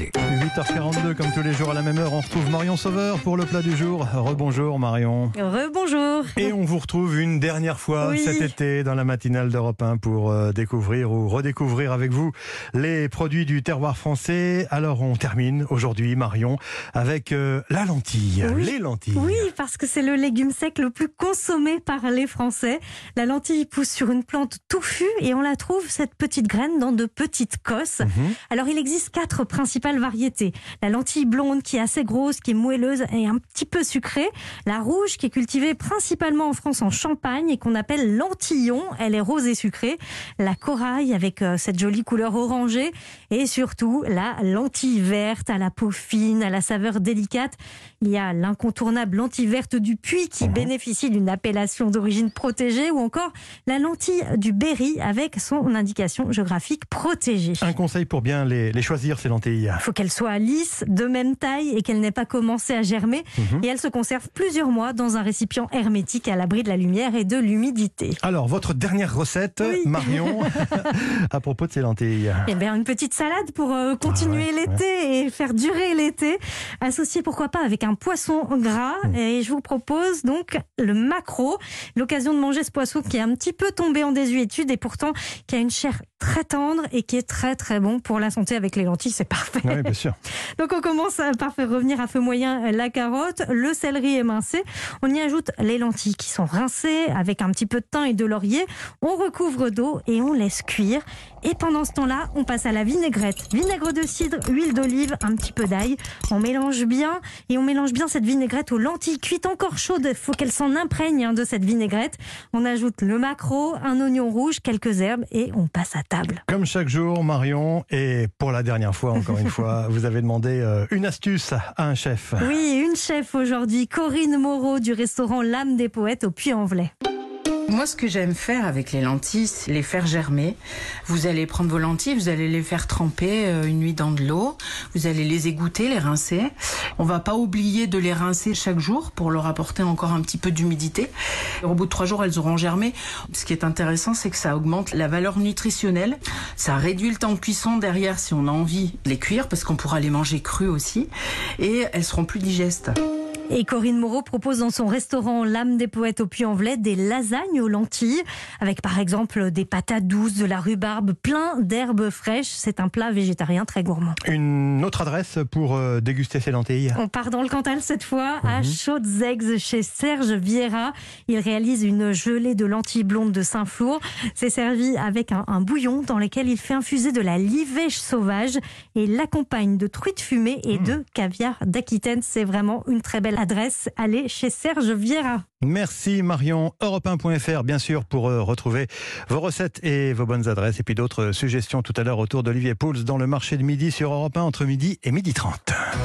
8h42, comme tous les jours à la même heure, on retrouve Marion Sauveur pour le plat du jour. Rebonjour Marion. Rebonjour. Vous retrouve une dernière fois Oui. cet été dans la matinale d'Europe 1 pour euh, découvrir ou redécouvrir avec vous les produits du terroir français. Alors on termine aujourd'hui, Marion, avec euh, la lentille, Oui. les lentilles. Oui, parce que c'est le légume sec le plus consommé par les Français. La lentille pousse sur une plante touffue et on la trouve, cette petite graine, dans de petites cosses. Mhm. Alors il existe quatre principales variétés. La lentille blonde qui est assez grosse, qui est moelleuse et un petit peu sucrée. La rouge qui est cultivée principalement en France en Champagne et qu'on appelle lentillon. Elle est rose et sucrée. La corail avec euh, cette jolie couleur orangée. Et surtout la lentille verte à la peau fine, à la saveur délicate. Il y a l'incontournable lentille verte du Puy qui Mhm. bénéficie d'une appellation d'origine protégée ou encore la lentille du Berry avec son indication géographique protégée. Un conseil pour bien les, les choisir, ces lentilles. Il faut qu'elle soit lisse, de même taille et qu'elle n'ait pas commencé à germer. Mhm. Et elle se conserve plusieurs mois dans un récipient hermétique à l'abri de la lumière et de l'humidité. Alors, votre dernière recette, Oui. Marion, à propos de ces lentilles. Eh bien, une petite salade pour euh, continuer Ah ouais, l'été et faire durer l'été. Associée, pourquoi pas, avec un poisson gras. Hmm. Et je vous propose donc le maquereau. L'occasion de manger ce poisson qui est un petit peu tombé en désuétude et pourtant qui a une chair très tendre et qui est très très bon pour la santé avec les lentilles. C'est parfait. Oui, bien sûr. Donc on commence par faire revenir à feu moyen la carotte, le céleri émincé. On y ajoute les lentilles qui sont rincées avec un petit peu de thym et de laurier. On recouvre d'eau et on laisse cuire. Et pendant ce temps-là, on passe à la vinaigrette. Vinaigre de cidre, huile d'olive, un petit peu d'ail. On mélange bien et on mélange bien cette vinaigrette aux lentilles cuites encore chaudes. Il faut qu'elles s'en imprègnent hein, de cette vinaigrette. On ajoute le maquereau, un oignon rouge, quelques herbes et on passe à table. Comme chaque jour, Marion, et pour la dernière fois, encore une fois, vous avez demandé euh, une astuce à un chef. Oui, une chef aujourd'hui, Corinne Moreau du restaurant L'âme des poètes au Puy-en-Velay. Moi, ce que j'aime faire avec les lentilles, c'est les faire germer. Vous allez prendre vos lentilles, vous allez les faire tremper euh, une nuit dans de l'eau. Vous allez les égoutter, les rincer. On va pas oublier de les rincer chaque jour pour leur apporter encore un petit peu d'humidité. Au bout de trois jours, elles auront germé. Ce qui est intéressant, c'est que ça augmente la valeur nutritionnelle. Ça réduit le temps de cuisson derrière si on a envie de les cuire, parce qu'on pourra les manger crues aussi. Et elles seront plus digestes. Et Corinne Moreau propose dans son restaurant L'âme des poètes au Puy-en-Velay des lasagnes aux lentilles, avec par exemple des patates douces, de la rhubarbe, plein d'herbes fraîches. C'est un plat végétarien très gourmand. Une autre adresse pour euh, déguster ces lentilles On part dans le Cantal cette fois, à Chaudes-Aigues chez Serge Vieira. Il réalise une gelée de lentilles blondes de Saint-Flour. C'est servi avec un, un bouillon dans lequel il fait infuser de la livèche sauvage et l'accompagne de truites fumées et de caviar d'Aquitaine. C'est vraiment une très belle adresse. Allez chez Serge Vieira. Merci Marion. Europe1.fr, bien sûr, pour euh, retrouver vos recettes et vos bonnes adresses. Et puis d'autres suggestions tout à l'heure autour d'Olivier Pouls dans le marché de midi sur Europe 1 entre midi et midi 30.